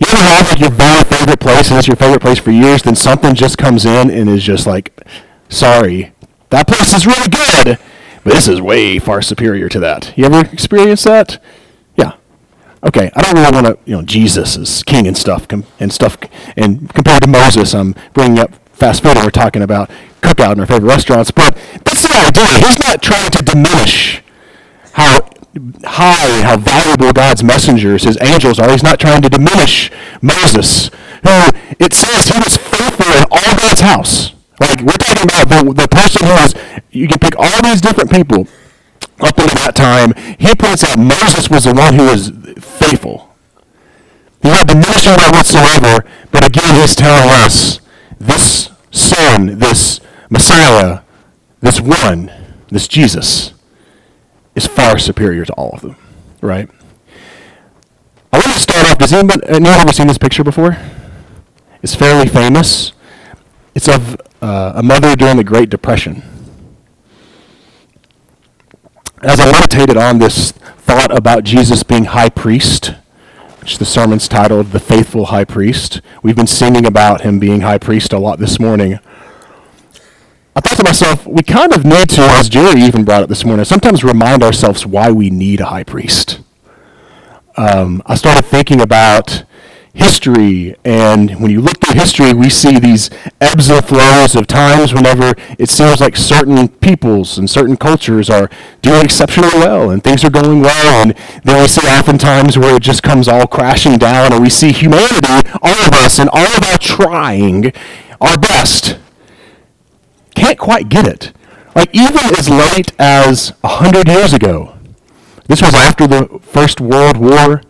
You ever have like your very favorite place and it's your favorite place for years, then something just comes in and is just like, sorry, that place is really good, but this is way far superior to that. You ever experience that? Yeah. Okay, I don't really want to, you know, Jesus is king and stuff, and stuff, and compared to Moses, I'm bringing up fast food and we're talking about cookout in our favorite restaurants, but that's the idea. He's not trying to diminish how high and how valuable God's messengers, his angels are. He's not trying to diminish Moses, who it says he was faithful in all God's house. Like we're talking about the, the person who was, you can pick all these different people up into that time. He points out Moses was the one who was faithful. He's not diminishing that whatsoever, but again, he's telling us this son, this Messiah, this one, this Jesus, is far superior to all of them, right? I want to start off. Does anyone, anyone ever seen this picture before? It's fairly famous. It's of uh, a mother during the Great Depression. As I meditated on this thought about Jesus being high priest, which the sermon's titled The Faithful High Priest, we've been singing about him being high priest a lot this morning. I thought to myself, we kind of need to, as Jerry even brought up this morning, sometimes remind ourselves why we need a high priest. Um, I started thinking about history, and when you look through history, we see these ebbs and flows of times whenever it seems like certain peoples and certain cultures are doing exceptionally well, and things are going well, and then we see oftentimes where it just comes all crashing down, and we see humanity, all of us, and all of our trying our best can't quite get it. Like even as late as 100 years ago, this was after the First World War,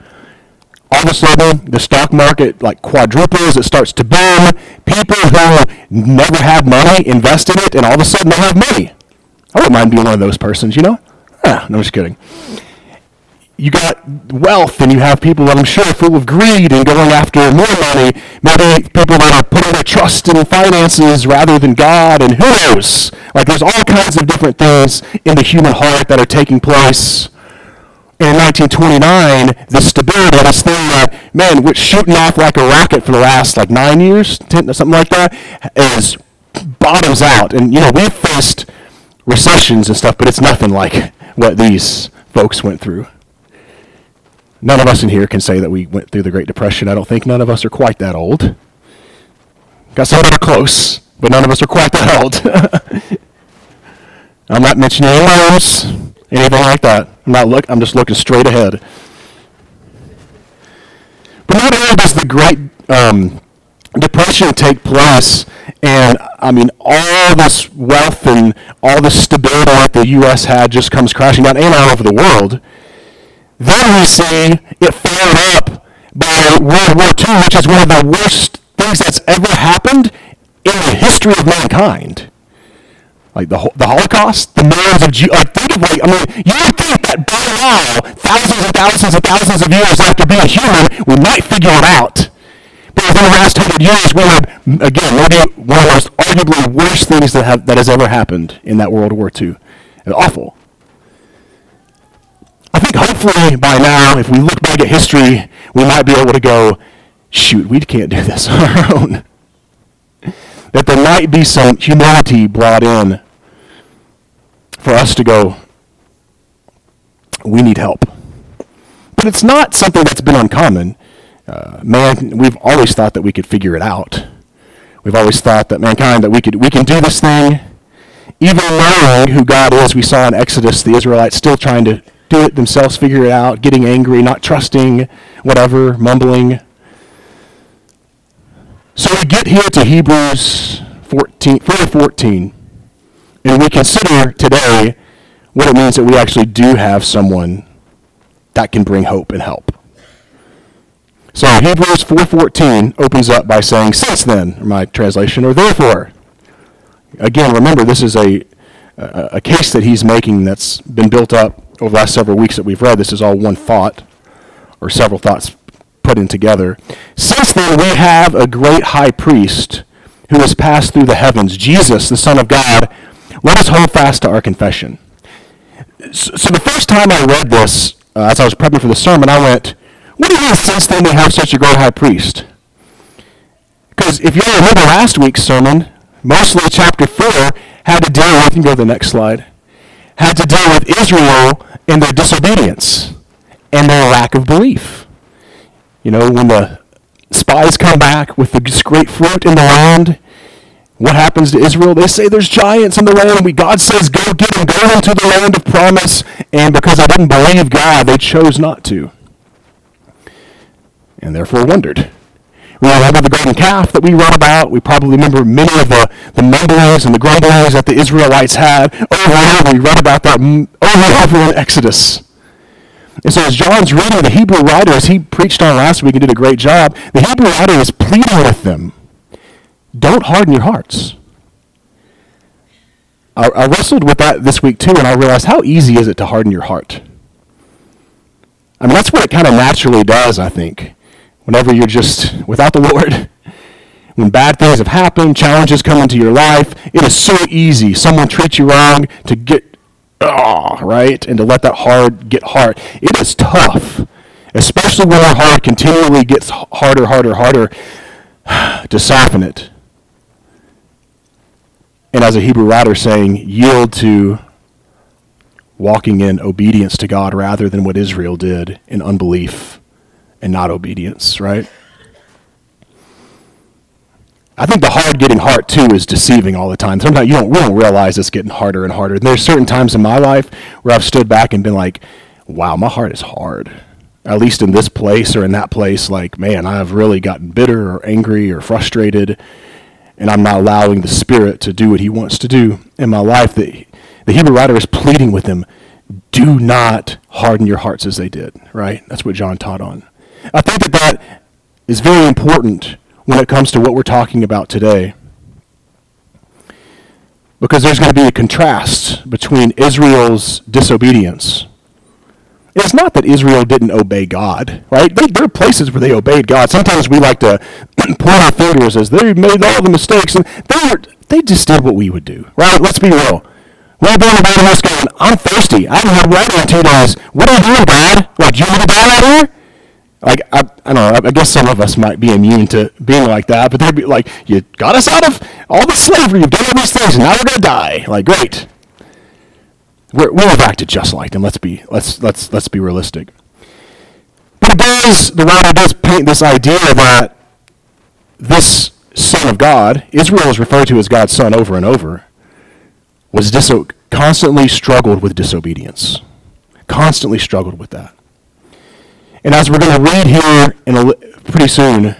all of a sudden the stock market like quadruples, it starts to boom. People who never had money invest in it, and all of a sudden they have money. I wouldn't mind being one of those persons, you know? Ah, no, I'm just kidding you got wealth and you have people that I'm sure are full of greed and going after more money. Maybe people that are putting their trust in finances rather than God and who knows? Like there's all kinds of different things in the human heart that are taking place. And in 1929, the stability, this thing that, man, we're shooting off like a rocket for the last like nine years, ten, something like that, is bottoms out. And, you know, we've faced recessions and stuff, but it's nothing like what these folks went through. None of us in here can say that we went through the Great Depression. I don't think none of us are quite that old. Got some that are close, but none of us are quite that old. I'm not mentioning any names, anything like that. I'm not look. I'm just looking straight ahead. But not only does the Great um, Depression take place, and I mean all this wealth and all this stability that the U.S. had just comes crashing down, and all over the world then we see it followed up by World War II, which is one of the worst things that's ever happened in the history of mankind. Like the, the Holocaust, the millions of Jews, like think of like, I mean, you would think that by now, thousands and thousands and thousands of years after being human, we might figure it out. But within the last hundred years, we had, again, maybe one of the most arguably worst things that, have, that has ever happened in that World War II. It's awful. I think hopefully by now, if we look back at history, we might be able to go, shoot, we can't do this on our own. that there might be some humility brought in for us to go, we need help. But it's not something that's been uncommon. Uh, man, we've always thought that we could figure it out. We've always thought that mankind that we could we can do this thing. Even knowing who God is, we saw in Exodus the Israelites still trying to do it themselves, figure it out, getting angry, not trusting, whatever, mumbling. So we get here to Hebrews 14, 14, and we consider today what it means that we actually do have someone that can bring hope and help. So Hebrews 4:14 opens up by saying, "Since then," my translation, or therefore. Again, remember this is a, a case that he's making that's been built up over the last several weeks that we've read, this is all one thought, or several thoughts put in together. Since then, we have a great high priest who has passed through the heavens, Jesus, the Son of God. Let us hold fast to our confession. So, so the first time I read this, uh, as I was prepping for the sermon, I went, What do you mean since then we have such a great high priest? Because if you remember last week's sermon, mostly chapter 4 had to deal with, you can go to the next slide, had to deal with Israel and their disobedience and their lack of belief. You know, when the spies come back with the great fruit in the land, what happens to Israel? They say there's giants in the land. We, God says, go get them, go into the land of promise. And because they didn't believe God, they chose not to. And therefore wondered. We remember the golden calf that we read about. We probably remember many of the, the mumblings and the grumblings that the Israelites had. Over and over, we read about that over and over in Exodus. And so as John's reading, the Hebrew writer, as he preached on last week and did a great job, the Hebrew writer is pleading with them, don't harden your hearts. I, I wrestled with that this week too, and I realized how easy is it to harden your heart? I mean, that's what it kind of naturally does, I think whenever you're just without the Lord, when bad things have happened, challenges come into your life, it is so easy. Someone treats you wrong to get, oh, right? And to let that hard get hard. It is tough, especially when our heart continually gets harder, harder, harder to soften it. And as a Hebrew writer saying, yield to walking in obedience to God rather than what Israel did in unbelief and not obedience, right? I think the hard getting heart too is deceiving all the time. Sometimes you don't, we don't realize it's getting harder and harder. And there's certain times in my life where I've stood back and been like, wow, my heart is hard. At least in this place or in that place, like, man, I've really gotten bitter or angry or frustrated, and I'm not allowing the Spirit to do what He wants to do in my life. The, the Hebrew writer is pleading with them, do not harden your hearts as they did, right? That's what John taught on. I think that that is very important when it comes to what we're talking about today. Because there's going to be a contrast between Israel's disobedience. It's not that Israel didn't obey God, right? They, there are places where they obeyed God. Sometimes we like to point our fingers as they made all the mistakes, and they were they just did what we would do, right? Let's be real. We're going to the going, I'm thirsty. I haven't had water in two days. What are you doing, God? Like, you want to die out here? Like I, I don't know. I guess some of us might be immune to being like that, but they'd be like, "You got us out of all the slavery. You've done all these things, and now we're gonna die." Like, great. We're we're to just like them. Let's be let's let's let's be realistic. But it does the writer does paint this idea that this son of God, Israel is referred to as God's son over and over, was diso- constantly struggled with disobedience. Constantly struggled with that. And as we're going to read here in a, pretty soon,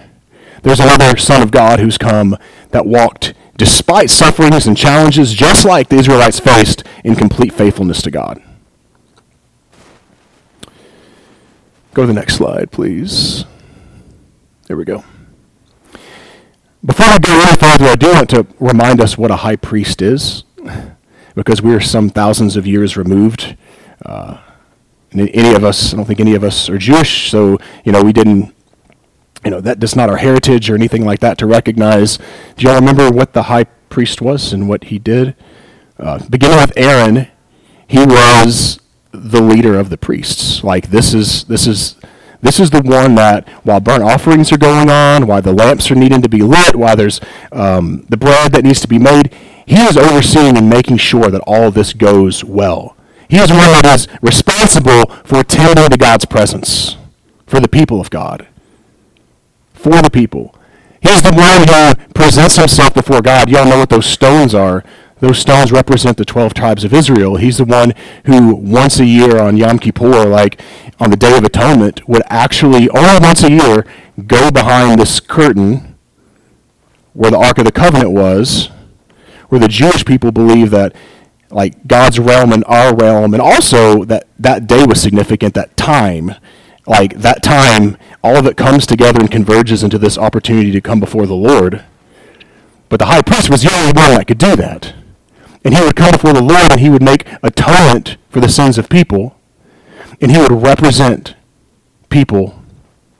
there's another Son of God who's come that walked despite sufferings and challenges, just like the Israelites faced, in complete faithfulness to God. Go to the next slide, please. There we go. Before we go any further, I do want to remind us what a high priest is, because we're some thousands of years removed. Uh, any of us, I don't think any of us are Jewish, so you know we didn't, you know that that's not our heritage or anything like that to recognize. Do y'all remember what the high priest was and what he did? Uh, beginning with Aaron, he was the leader of the priests. Like this is this is this is the one that while burnt offerings are going on, while the lamps are needing to be lit, while there's um, the bread that needs to be made, he is overseeing and making sure that all this goes well. He is the one that is responsible for tending to God's presence for the people of God. For the people. He's the one who presents himself before God. Y'all know what those stones are. Those stones represent the 12 tribes of Israel. He's the one who once a year on Yom Kippur, like on the Day of Atonement, would actually, only once a year, go behind this curtain where the Ark of the Covenant was, where the Jewish people believe that like God's realm and our realm, and also that that day was significant. That time, like that time, all of it comes together and converges into this opportunity to come before the Lord. But the high priest was the only one that could do that, and he would come before the Lord and he would make atonement for the sins of people, and he would represent people,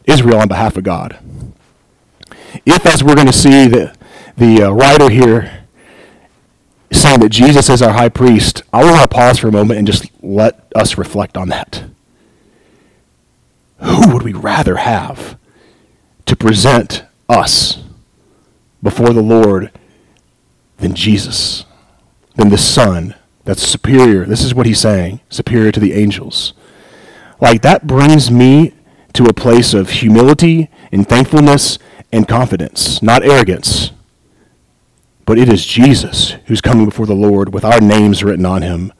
Israel, on behalf of God. If, as we're going to see, the the uh, writer here saying that Jesus is our high priest, I want to pause for a moment and just let us reflect on that. who would we rather have to present us before the Lord than Jesus, than the Son that's superior? This is what he's saying superior to the angels. Like, that brings me to a place of humility and thankfulness and confidence, not arrogance. But it is Jesus who's coming before the Lord with our names written on him,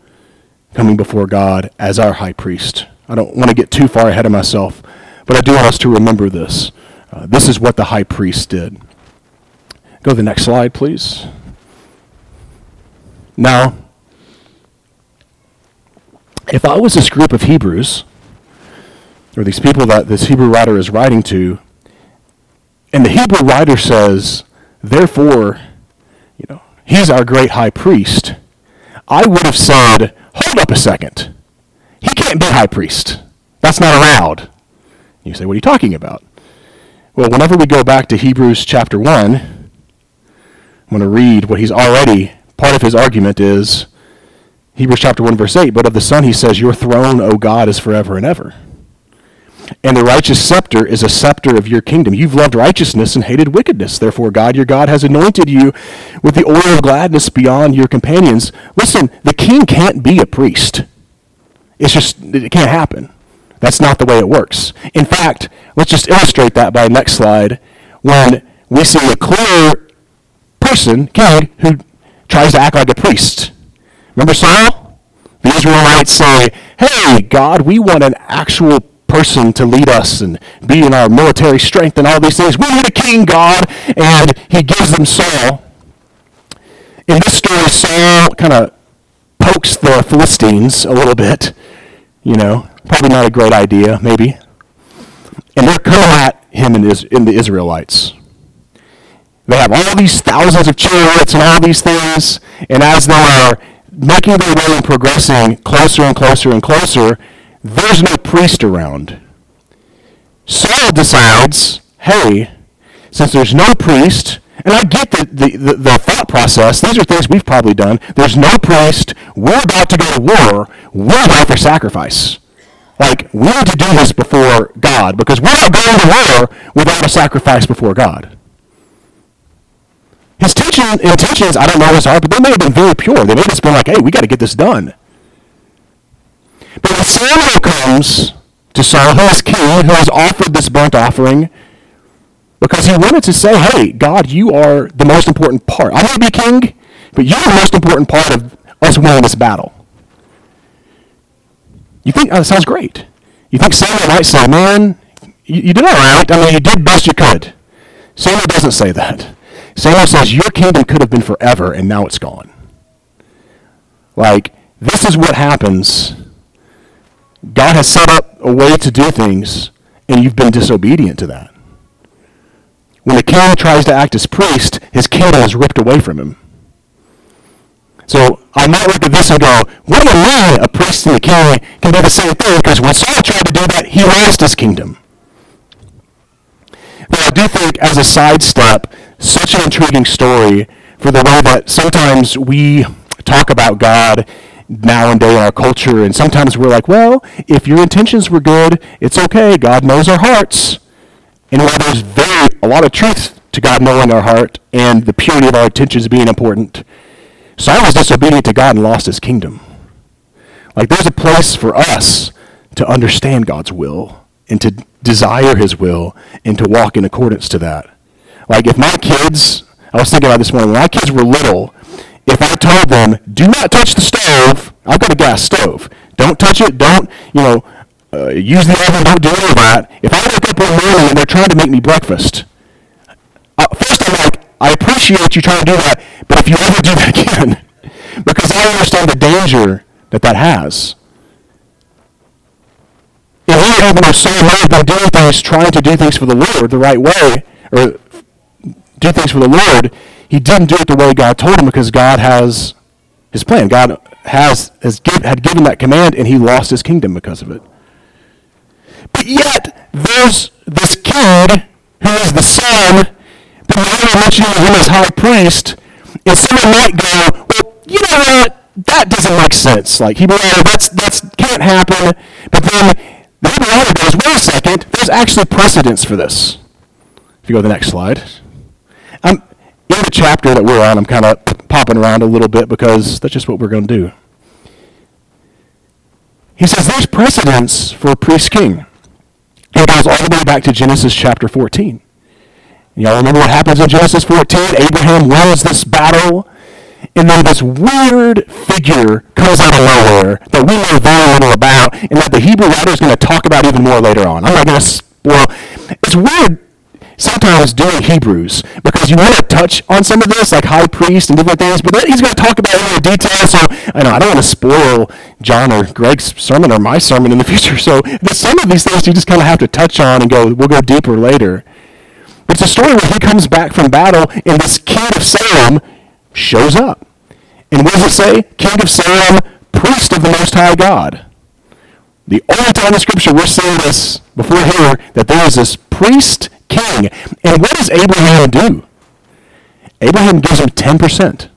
coming before God as our high priest. I don't want to get too far ahead of myself, but I do want us to remember this. Uh, this is what the high priest did. Go to the next slide, please. Now, if I was this group of Hebrews, or these people that this Hebrew writer is writing to, and the Hebrew writer says, therefore, you know, he's our great high priest, I would have said, hold up a second. He can't be high priest. That's not allowed. You say, what are you talking about? Well, whenever we go back to Hebrews chapter 1, I'm going to read what he's already, part of his argument is Hebrews chapter 1, verse 8. But of the Son, he says, Your throne, O God, is forever and ever. And the righteous scepter is a scepter of your kingdom. You've loved righteousness and hated wickedness. Therefore, God, your God, has anointed you with the oil of gladness beyond your companions. Listen, the king can't be a priest. It's just, it can't happen. That's not the way it works. In fact, let's just illustrate that by next slide when we see a clear person, king, who tries to act like a priest. Remember Saul? The Israelites say, Hey, God, we want an actual person to lead us and be in our military strength and all these things. We need a king, God. And he gives them Saul. In this story, Saul kind of pokes the Philistines a little bit, you know, Probably not a great idea, maybe. And they're coming at him and, the Israelites. They have all these thousands of chariots and all these things, and as they are making their way and progressing closer and closer and closer, there's no priest around. Saul decides, hey, since there's no priest, and I get the, the, the, the, thought process. These are things we've probably done. There's no priest. We're about to go to war. We're about to sacrifice. Like, we need to do this before God because we're not going to war without a sacrifice before God. His teaching, intentions, I don't know his heart, but they may have been very pure. They may have just been like, hey, we got to get this done. But when Samuel comes to Saul, who is king, who has offered this burnt offering, because he wanted to say, hey, God, you are the most important part. I want to be king, but you're the most important part of us winning this battle. You think, oh, that sounds great. You think Samuel might say, man, you, you did all right. I mean, you did best you could. Samuel doesn't say that. Samuel says, your kingdom could have been forever, and now it's gone. Like, this is what happens. God has set up a way to do things, and you've been disobedient to that. When the king tries to act as priest, his kingdom is ripped away from him. So I might look at this and go, what do you mean a priest and a king can do the same thing? Because when Saul tried to do that, he lost his kingdom. But I do think, as a sidestep, such an intriguing story for the way that sometimes we talk about God now and day in our culture, and sometimes we're like, well, if your intentions were good, it's okay. God knows our hearts. And while there's very a lot of truth to God knowing our heart and the purity of our intentions being important, Saul was disobedient to God and lost his kingdom. Like there's a place for us to understand God's will and to desire his will and to walk in accordance to that. Like if my kids, I was thinking about this morning, when my kids were little, if I told them, do not touch the stove, I've got a gas stove. Don't touch it. Don't, you know, uh, use the oven. Don't do any of that. If I wake up one morning and they're trying to make me breakfast, uh, first I'm like, I appreciate you trying to do that, but if you ever do that again, because I understand the danger that that has. If we even if Saul may have been doing things, trying to do things for the Lord the right way, or do things for the Lord, he didn't do it the way God told him because God has his plan. God has, has give, had given that command, and he lost his kingdom because of it. But yet, there's this kid who is the son but we're mentioning him as high priest, and someone might go, well, you know what? That doesn't make sense. Like Hebrew, that's that's can't happen. But then The writer goes, wait a second, there's actually precedence for this. If you go to the next slide. I'm, in the chapter that we're on, I'm kind of popping around a little bit because that's just what we're going to do. He says there's precedence for a priest king. It goes all the way back to Genesis chapter 14. Y'all remember what happens in Genesis 14? Abraham wins this battle, and then this weird figure comes out of nowhere that we know very little about, and that the Hebrew writer is going to talk about even more later on. I'm not going to spoil. It's weird sometimes doing Hebrews because you want to touch on some of this, like high priest and different things, but he's going to talk about it in detail. So I know I don't want to spoil John or Greg's sermon or my sermon in the future. So some of these things you just kind of have to touch on and go, we'll go deeper later. But it's a story where he comes back from battle and this king of Salem shows up. And what does it say? King of Salem, priest of the Most High God. The only time in Scripture we're seeing this before here, that there is this priest king. And what does Abraham do? Abraham gives him 10%.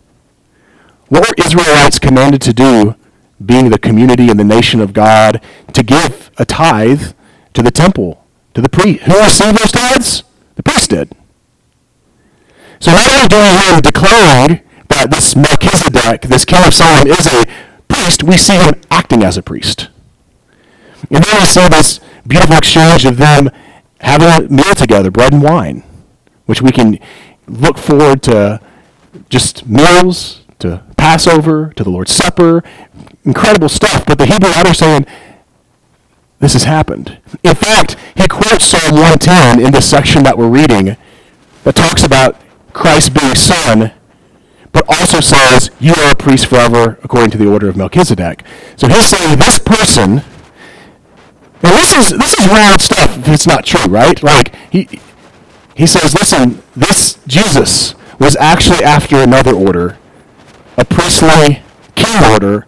What were Israelites commanded to do, being the community and the nation of God, to give a tithe to the temple, to the priest? Who received those tithes? The priest did. So not only do we hear him declaring that this Melchizedek, this king of Salem, is a priest, we see him acting as a priest. And then we see this beautiful exchange of them having a meal together, bread and wine, which we can look forward to just meals, to Passover, to the Lord's Supper, incredible stuff. But the Hebrew writer saying, this has happened. In fact, he quotes Psalm 110 in this section that we're reading that talks about Christ being son, but also says, you are a priest forever according to the order of Melchizedek. So he's saying this person now this is this is wild stuff if it's not true, right? Like he he says, listen, this Jesus was actually after another order, a priestly king order,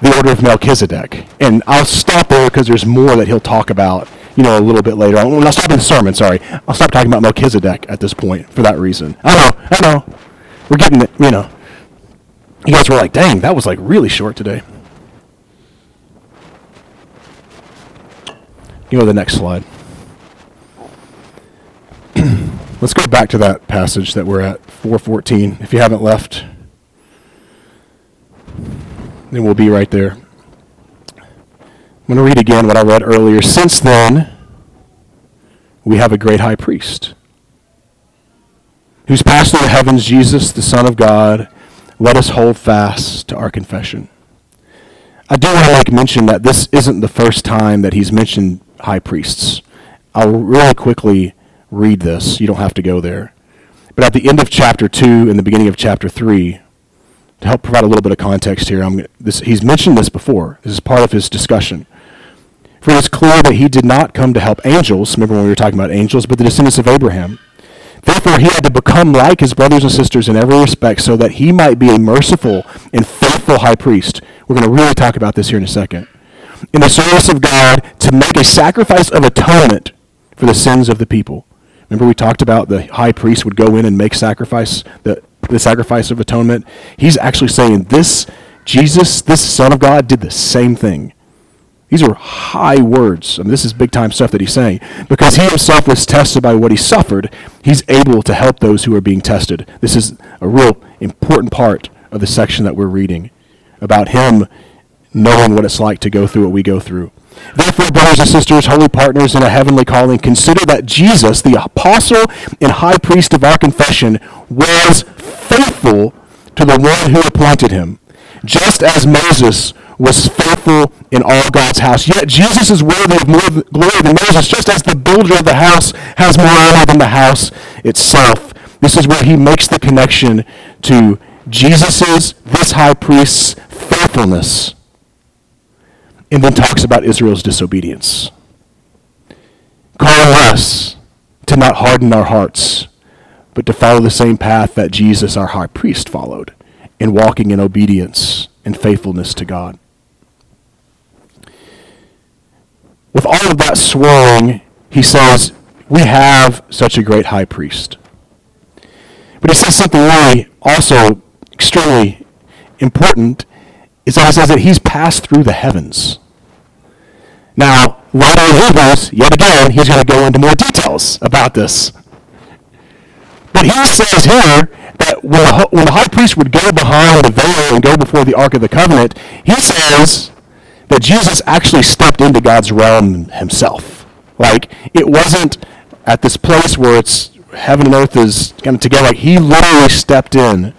the order of Melchizedek. And I'll stop there because there's more that he'll talk about, you know, a little bit later on. I'll stop in the sermon, sorry. I'll stop talking about Melchizedek at this point for that reason. I know, I know. We're getting it, you know. You guys were like, dang, that was like really short today. You to the next slide. Let's go back to that passage that we're at, 414. If you haven't left, then we'll be right there. I'm going to read again what I read earlier. Since then, we have a great high priest who's passed through the heavens, Jesus, the Son of God. Let us hold fast to our confession. I do want to make mention that this isn't the first time that he's mentioned high priests. I'll really quickly read this. You don't have to go there. But at the end of chapter 2 and the beginning of chapter 3, to help provide a little bit of context here, I'm, this, he's mentioned this before. This is part of his discussion. For it is clear that he did not come to help angels, remember when we were talking about angels, but the descendants of Abraham. Therefore, he had to become like his brothers and sisters in every respect so that he might be a merciful and faithful high priest. We're going to really talk about this here in a second in the service of God to make a sacrifice of atonement for the sins of the people. Remember we talked about the high priest would go in and make sacrifice, the, the sacrifice of atonement? He's actually saying this Jesus, this Son of God, did the same thing. These are high words. I mean, this is big time stuff that he's saying. Because he himself was tested by what he suffered, he's able to help those who are being tested. This is a real important part of the section that we're reading about him knowing what it's like to go through what we go through. Therefore, brothers and sisters, holy partners in a heavenly calling, consider that Jesus, the apostle and high priest of our confession, was faithful to the one who appointed him, just as Moses was faithful in all God's house. Yet Jesus is worthy of more glory than Moses, just as the builder of the house has more honor than the house itself. This is where he makes the connection to Jesus's, this high priest's faithfulness and then talks about Israel's disobedience. Calling us to not harden our hearts, but to follow the same path that Jesus, our high priest, followed in walking in obedience and faithfulness to God. With all of that swirling, he says, We have such a great high priest. But he says something really also extremely important it says that he's passed through the heavens. Now, later in Hebrews, yet again, he's going to go into more details about this. But he says here that when the, when the high priest would go behind the veil and go before the Ark of the Covenant, he says that Jesus actually stepped into God's realm himself. Like, it wasn't at this place where it's heaven and earth is kind of together. Like, he literally stepped in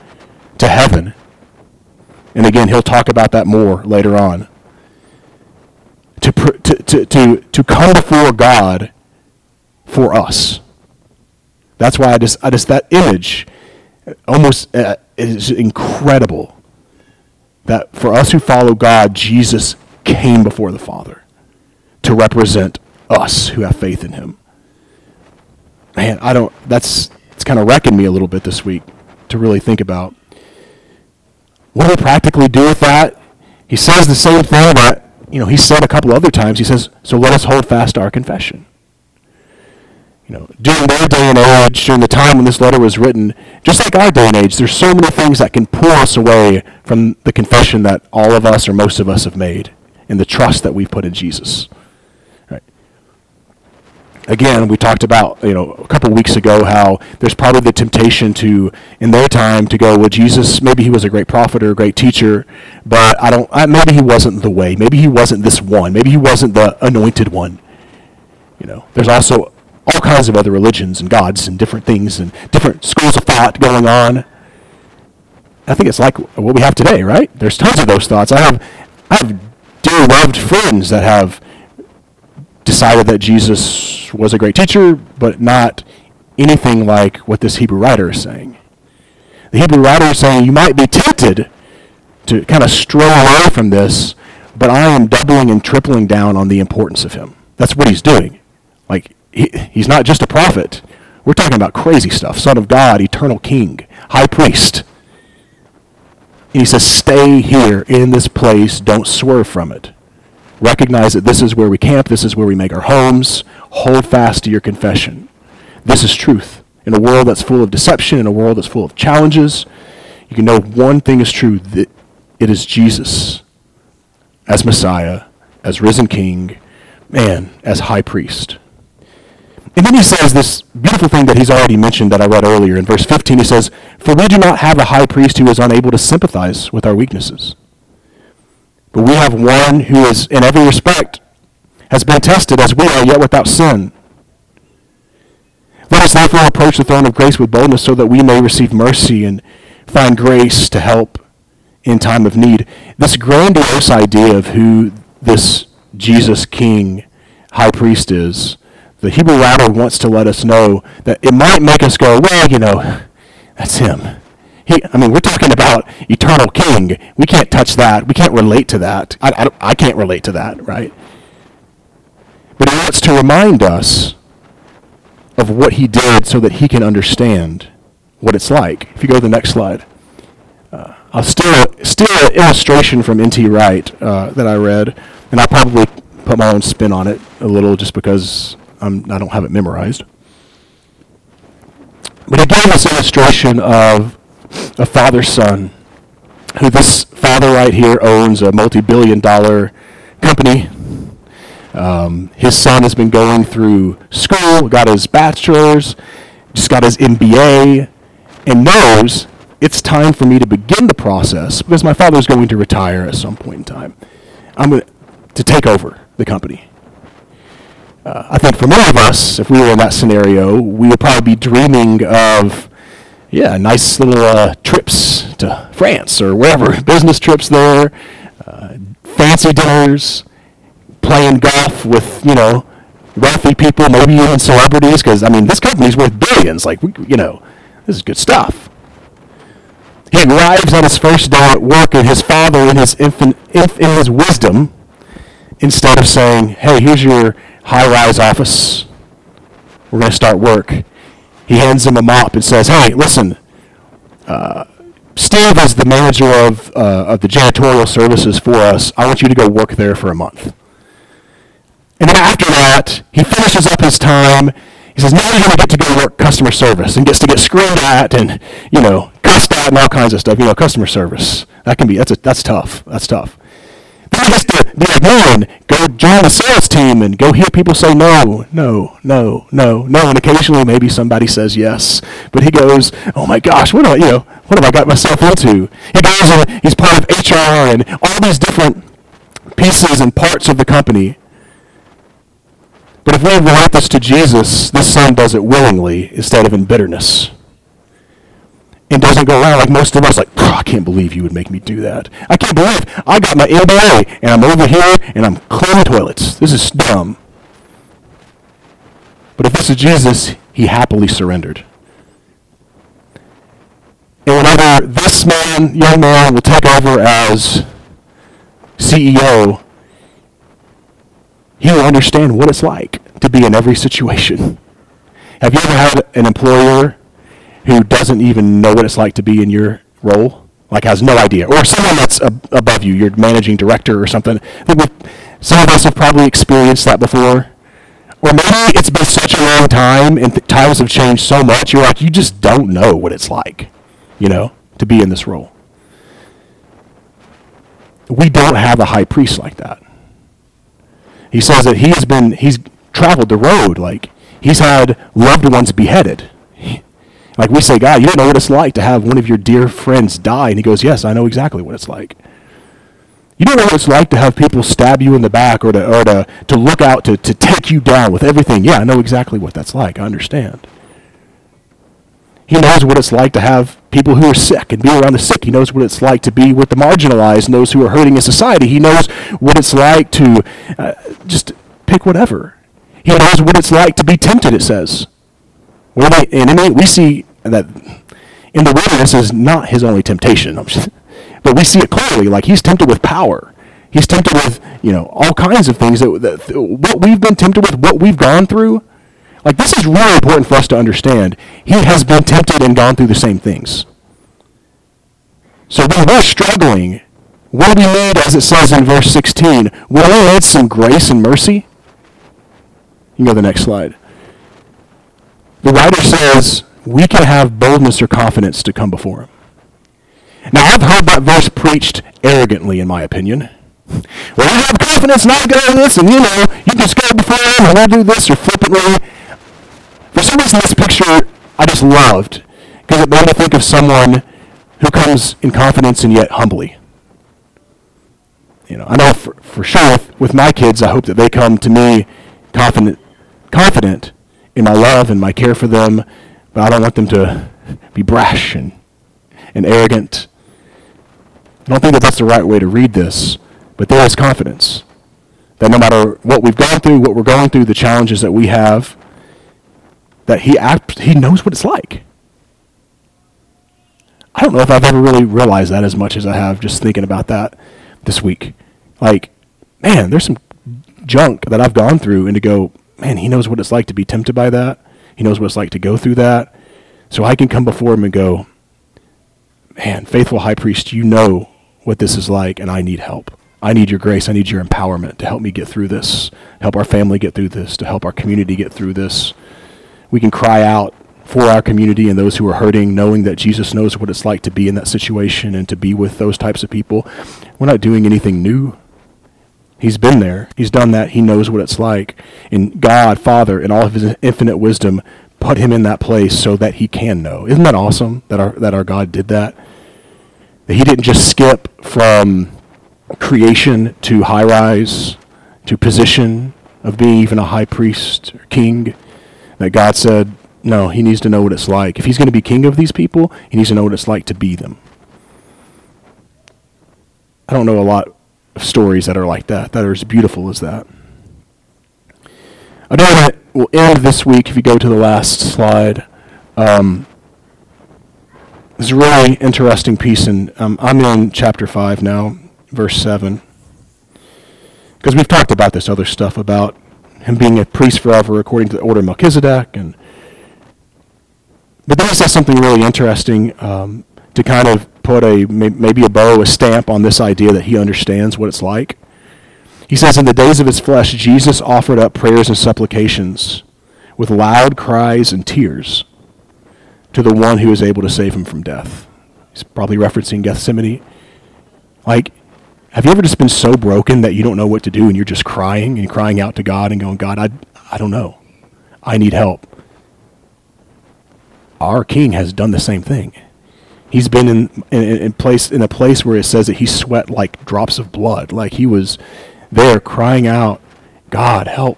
to heaven. And again, he'll talk about that more later on. To, to, to, to, to come before God for us. That's why I just, I just that image almost uh, is incredible. That for us who follow God, Jesus came before the Father to represent us who have faith in Him. Man, I don't. That's it's kind of wrecking me a little bit this week to really think about. What do we practically do with that? He says the same thing that you know he said a couple other times. He says, "So let us hold fast our confession." you know, during their day and age, during the time when this letter was written, just like our day and age, there's so many things that can pull us away from the confession that all of us or most of us have made and the trust that we've put in Jesus. Again, we talked about, you know, a couple weeks ago how there's probably the temptation to, in their time, to go, well, Jesus, maybe he was a great prophet or a great teacher, but I don't, maybe he wasn't the way. Maybe he wasn't this one. Maybe he wasn't the anointed one. You know, there's also all kinds of other religions and gods and different things and different schools of thought going on. I think it's like what we have today, right? There's tons of those thoughts. I have, I have dear loved friends that have decided that Jesus was a great teacher, but not anything like what this Hebrew writer is saying. The Hebrew writer is saying you might be tempted to kind of stray away from this, but I am doubling and tripling down on the importance of him. That's what he's doing. Like he, he's not just a prophet. We're talking about crazy stuff. Son of God, eternal king, high priest. And he says, stay here in this place. Don't swerve from it. Recognize that this is where we camp. This is where we make our homes. Hold fast to your confession. This is truth. In a world that's full of deception, in a world that's full of challenges, you can know one thing is true that it is Jesus as Messiah, as risen King, and as high priest. And then he says this beautiful thing that he's already mentioned that I read earlier. In verse 15, he says, For we do not have a high priest who is unable to sympathize with our weaknesses. But we have one who is, in every respect, has been tested as we are, yet without sin. Let us therefore approach the throne of grace with boldness so that we may receive mercy and find grace to help in time of need. This grandiose idea of who this Jesus King, high priest is, the Hebrew writer wants to let us know that it might make us go, well, you know, that's him. He, I mean, we're talking about eternal king. We can't touch that. We can't relate to that. I, I, I can't relate to that, right? But he wants to remind us of what he did so that he can understand what it's like. If you go to the next slide. Uh, I'll steal, steal an illustration from N.T. Wright uh, that I read, and I'll probably put my own spin on it a little just because I'm, I don't have it memorized. But he gave this illustration of a father son, who this father right here owns a multi billion dollar company. Um, his son has been going through school, got his bachelor's, just got his MBA, and knows it's time for me to begin the process because my father's going to retire at some point in time. I'm going to take over the company uh, I think for many of us, if we were in that scenario, we would probably be dreaming of, yeah, nice little uh, trips to France or wherever, business trips there, uh, fancy dinners, playing golf with, you know, wealthy people, maybe even celebrities, because, I mean, this company's worth billions. Like, you know, this is good stuff. He arrives on his first day at work, and his father, in his, infin- in his wisdom, instead of saying, hey, here's your high-rise office. We're going to start work. He hands him a mop and says, "Hey, listen. Uh, Steve is the manager of uh, of the janitorial services for us. I want you to go work there for a month." And then after that, he finishes up his time. He says, "Now you're going to get to go work customer service," and gets to get screamed at and you know cussed at and all kinds of stuff. You know, customer service that can be that's a, that's tough. That's tough. Has to be like, man, go join the sales team and go hear people say no, no, no, no, no, and occasionally maybe somebody says yes, but he goes, oh my gosh, what do I, you know, what have I got myself into? He goes and he's part of HR and all these different pieces and parts of the company. But if we relate this to Jesus, this son does it willingly instead of in bitterness and doesn't go around like most of us, like, I can't believe you would make me do that. I can't believe I got my MBA and I'm over here and I'm cleaning toilets. This is dumb. But if this is Jesus, he happily surrendered. And whenever this man, young man, will take over as CEO, he will understand what it's like to be in every situation. Have you ever had an employer who doesn't even know what it's like to be in your role, like has no idea, or someone that's ab- above you, your managing director or something. Some of us have probably experienced that before. Or maybe it's been such a long time and th- times have changed so much, you're like, you just don't know what it's like, you know, to be in this role. We don't have a high priest like that. He says that he's been, he's traveled the road, like, he's had loved ones beheaded. Like we say, God, you don't know what it's like to have one of your dear friends die. And he goes, Yes, I know exactly what it's like. You don't know what it's like to have people stab you in the back or to, or to, to look out to, to take you down with everything. Yeah, I know exactly what that's like. I understand. He knows what it's like to have people who are sick and be around the sick. He knows what it's like to be with the marginalized and those who are hurting in society. He knows what it's like to uh, just pick whatever. He knows what it's like to be tempted, it says. Where and we see that in the wilderness is not his only temptation. but we see it clearly. Like he's tempted with power. He's tempted with, you know, all kinds of things that, that what we've been tempted with, what we've gone through. Like this is really important for us to understand. He has been tempted and gone through the same things. So when we're struggling, what do we need, as it says in verse 16? Will We need some grace and mercy. You can go to the next slide. The writer says, we can have boldness or confidence to come before him. Now, I've heard that verse preached arrogantly, in my opinion. Well, I have confidence and I go this, and you know, you just go before him and I do this, or flippantly. For some reason, this picture I just loved because it made me think of someone who comes in confidence and yet humbly. You know, I know for, for sure with, with my kids, I hope that they come to me confident, confident in my love and my care for them but I don't want them to be brash and, and arrogant. I don't think that that's the right way to read this, but there is confidence that no matter what we've gone through, what we're going through, the challenges that we have, that he, act, he knows what it's like. I don't know if I've ever really realized that as much as I have just thinking about that this week. Like, man, there's some junk that I've gone through, and to go, man, he knows what it's like to be tempted by that. He knows what it's like to go through that. So I can come before him and go, man, faithful high priest, you know what this is like, and I need help. I need your grace. I need your empowerment to help me get through this, help our family get through this, to help our community get through this. We can cry out for our community and those who are hurting, knowing that Jesus knows what it's like to be in that situation and to be with those types of people. We're not doing anything new. He's been there. He's done that. He knows what it's like. And God, Father, in all of his infinite wisdom, put him in that place so that he can know. Isn't that awesome that our that our God did that? That he didn't just skip from creation to high rise to position of being even a high priest or king. That God said, no, he needs to know what it's like. If he's going to be king of these people, he needs to know what it's like to be them. I don't know a lot stories that are like that, that are as beautiful as that. I know that we'll end this week if you go to the last slide. Um, there's a really interesting piece, and um, I'm in chapter 5 now, verse 7. Because we've talked about this other stuff about him being a priest forever according to the order of Melchizedek. and But then he says something really interesting um, to kind of put a maybe a bow, a stamp on this idea that he understands what it's like. He says, In the days of his flesh, Jesus offered up prayers and supplications with loud cries and tears to the one who is able to save him from death. He's probably referencing Gethsemane. Like, Have you ever just been so broken that you don't know what to do and you're just crying and crying out to God and going, God, I, I don't know. I need help. Our King has done the same thing. He's been in, in, in, place, in a place where it says that he sweat like drops of blood, like he was there crying out, God, help.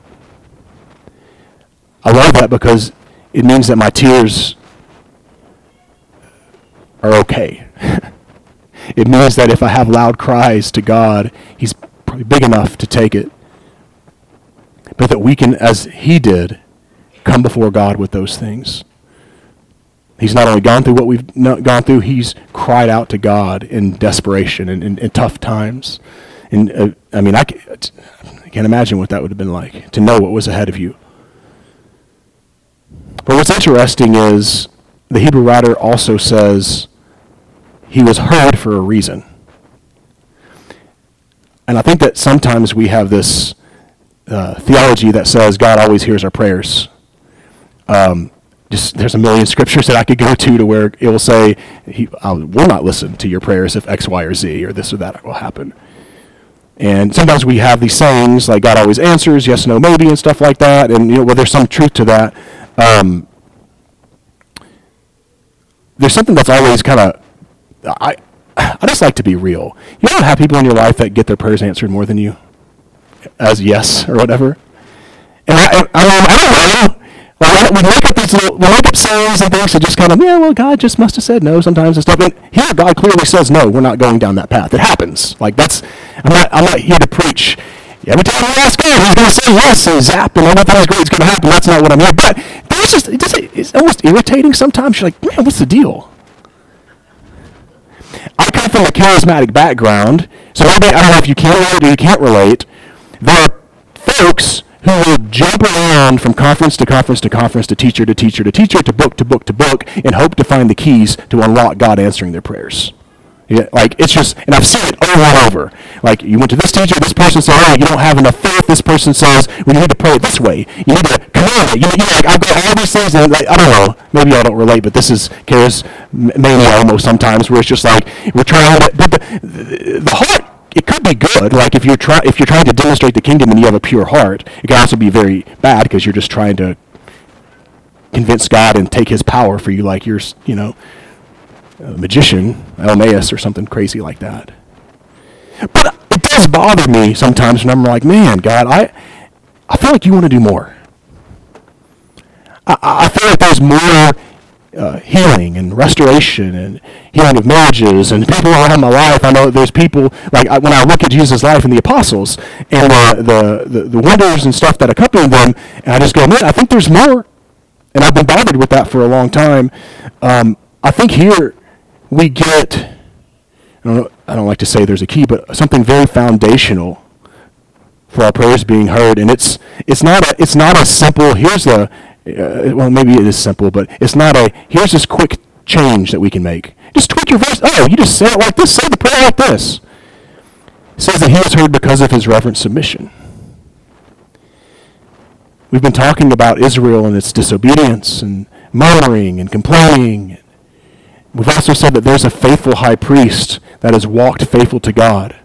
I love that because it means that my tears are okay. it means that if I have loud cries to God, He's probably big enough to take it. But that we can, as He did, come before God with those things. He's not only gone through what we've gone through, he's cried out to God in desperation and in, tough times. And uh, I mean, I, I can't imagine what that would have been like to know what was ahead of you. But what's interesting is the Hebrew writer also says he was heard for a reason. And I think that sometimes we have this uh, theology that says God always hears our prayers. Um, just there's a million scriptures that I could go to to where it will say he will not listen to your prayers if X, Y, or Z or this or that will happen. And sometimes we have these sayings like God always answers, yes, no, maybe, and stuff like that. And you know, well, there's some truth to that. Um, there's something that's always kind of I I just like to be real. You don't have people in your life that get their prayers answered more than you, as yes or whatever. And I, I, mean, I don't know. We make up these little, we make up sayings and things that just kind of, yeah, well, God just must have said no sometimes and stuff. And here, God clearly says no. We're not going down that path. It happens. Like that's, I'm not, I'm not here to preach. Every time we ask God, He's going to say yes and zap and everything's great. It's going to happen. That's not what I'm here. But there's just, it's almost irritating sometimes. You're like, man, what's the deal? I come from a charismatic background, so maybe I don't know if you can relate or you can't relate. There are folks who will jump around from conference to conference to conference to teacher to teacher to teacher to book to book to book and hope to find the keys to unlock God answering their prayers. Yeah, like it's just, and I've seen it over and over. Like you went to this teacher, this person said, "Oh, you don't have enough faith." This person says, "Well, you need to pray it this way. You need to come on." You, you like I've got all these things, and like, I don't know. Maybe y'all don't relate, but this is chaos mania almost sometimes, where it's just like we're trying to. But the, the heart it could be good. Like if you're trying if you're trying to demonstrate the kingdom and you have a pure heart, it can also be very bad because you're just trying to convince God and take His power for you, like you're you know a magician, Elymas or something crazy like that. But it does bother me sometimes when I'm like, man, God, I, I feel like you want to do more. I, I feel like there's more uh, healing and restoration and healing of marriages and people around my life. I know there's people like I, when I look at Jesus' life and the apostles and uh, the, the the wonders and stuff that accompany them, and I just go, man, I think there's more. And I've been bothered with that for a long time. Um, I think here we get, I don't, know, I don't like to say there's a key, but something very foundational for our prayers being heard. And it's, it's, not, a, it's not a simple, here's a, uh, well, maybe it is simple, but it's not a, here's this quick change that we can make. Just tweak your voice. Oh, you just say it like this, say the prayer like this. It says that he was heard because of his reverent submission. We've been talking about Israel and its disobedience and murmuring and complaining We've also said that there's a faithful high priest that has walked faithful to God.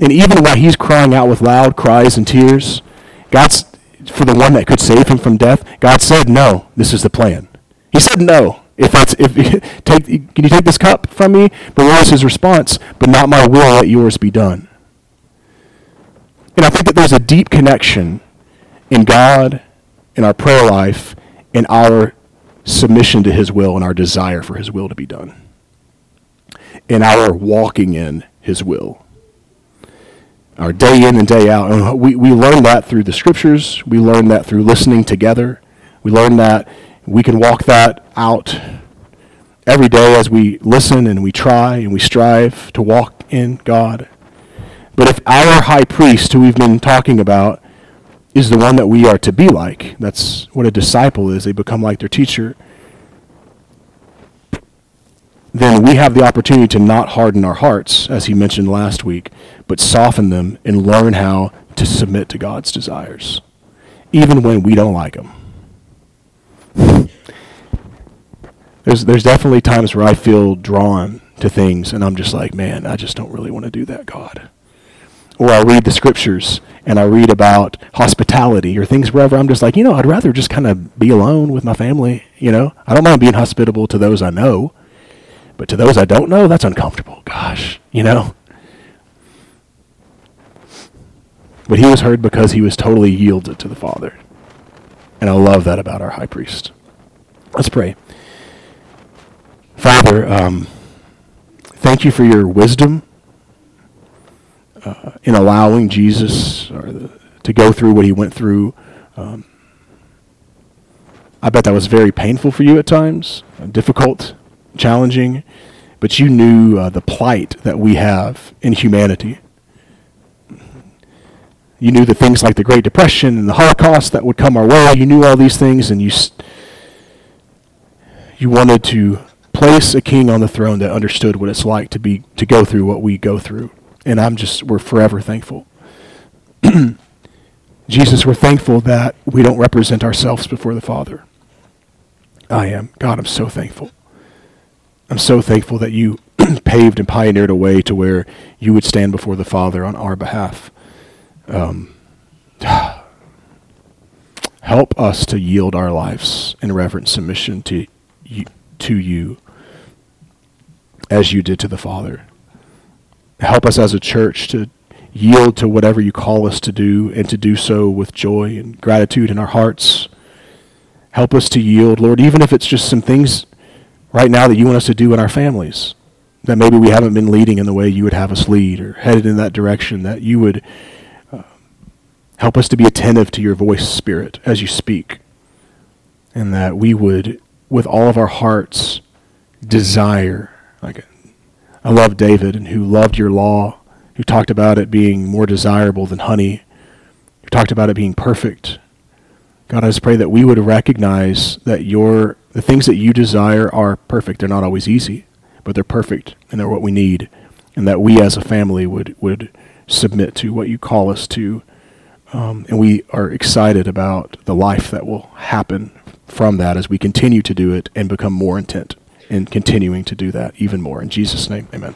And even while he's crying out with loud cries and tears, God's for the one that could save him from death, God said, "No, this is the plan." He said, "No. If that's if take can you take this cup from me?" But what was his response? "But not my will, let yours be done." And I think that there's a deep connection in God, in our prayer life, in our submission to his will and our desire for his will to be done. in our walking in his will. Our day in and day out. And we, we learn that through the scriptures. We learn that through listening together. We learn that we can walk that out every day as we listen and we try and we strive to walk in God. But if our high priest, who we've been talking about, is the one that we are to be like. That's what a disciple is. They become like their teacher. Then we have the opportunity to not harden our hearts, as he mentioned last week, but soften them and learn how to submit to God's desires, even when we don't like them. there's, there's definitely times where I feel drawn to things, and I'm just like, man, I just don't really want to do that, God. or I read the scriptures and I read about hospitality or things wherever I'm just like, you know, I'd rather just kind of be alone with my family, you know? I don't mind being hospitable to those I know, but to those I don't know, that's uncomfortable. Gosh, you know? But he was heard because he was totally yielded to the Father. And I love that about our high priest. Let's pray. Father, um, thank you for your wisdom uh, in allowing Jesus the, to go through what he went through. Um, I bet that was very painful for you at times, difficult, challenging, but you knew uh, the plight that we have in humanity. You knew the things like the Great Depression and the Holocaust that would come our way. You knew all these things, and you you wanted to place a king on the throne that understood what it's like to be to go through what we go through. And I'm just we're forever thankful. Jesus, we're thankful that we don't represent ourselves before the Father. I am. God, I'm so thankful. I'm so thankful that you paved and pioneered a way to where you would stand before the Father on our behalf. Um, help us to yield our lives in reverent submission to you, to you as you did to the Father. Help us as a church to yield to whatever you call us to do and to do so with joy and gratitude in our hearts. Help us to yield, Lord, even if it's just some things right now that you want us to do in our families that maybe we haven't been leading in the way you would have us lead or headed in that direction, that you would uh, help us to be attentive to your voice, Spirit, as you speak, and that we would, with all of our hearts, desire. Like, I love David, and who loved your law, who talked about it being more desirable than honey, who talked about it being perfect. God, I just pray that we would recognize that your the things that you desire are perfect. They're not always easy, but they're perfect and they're what we need. And that we as a family would, would submit to what you call us to. Um, and we are excited about the life that will happen from that as we continue to do it and become more intent in continuing to do that even more. In Jesus' name, amen.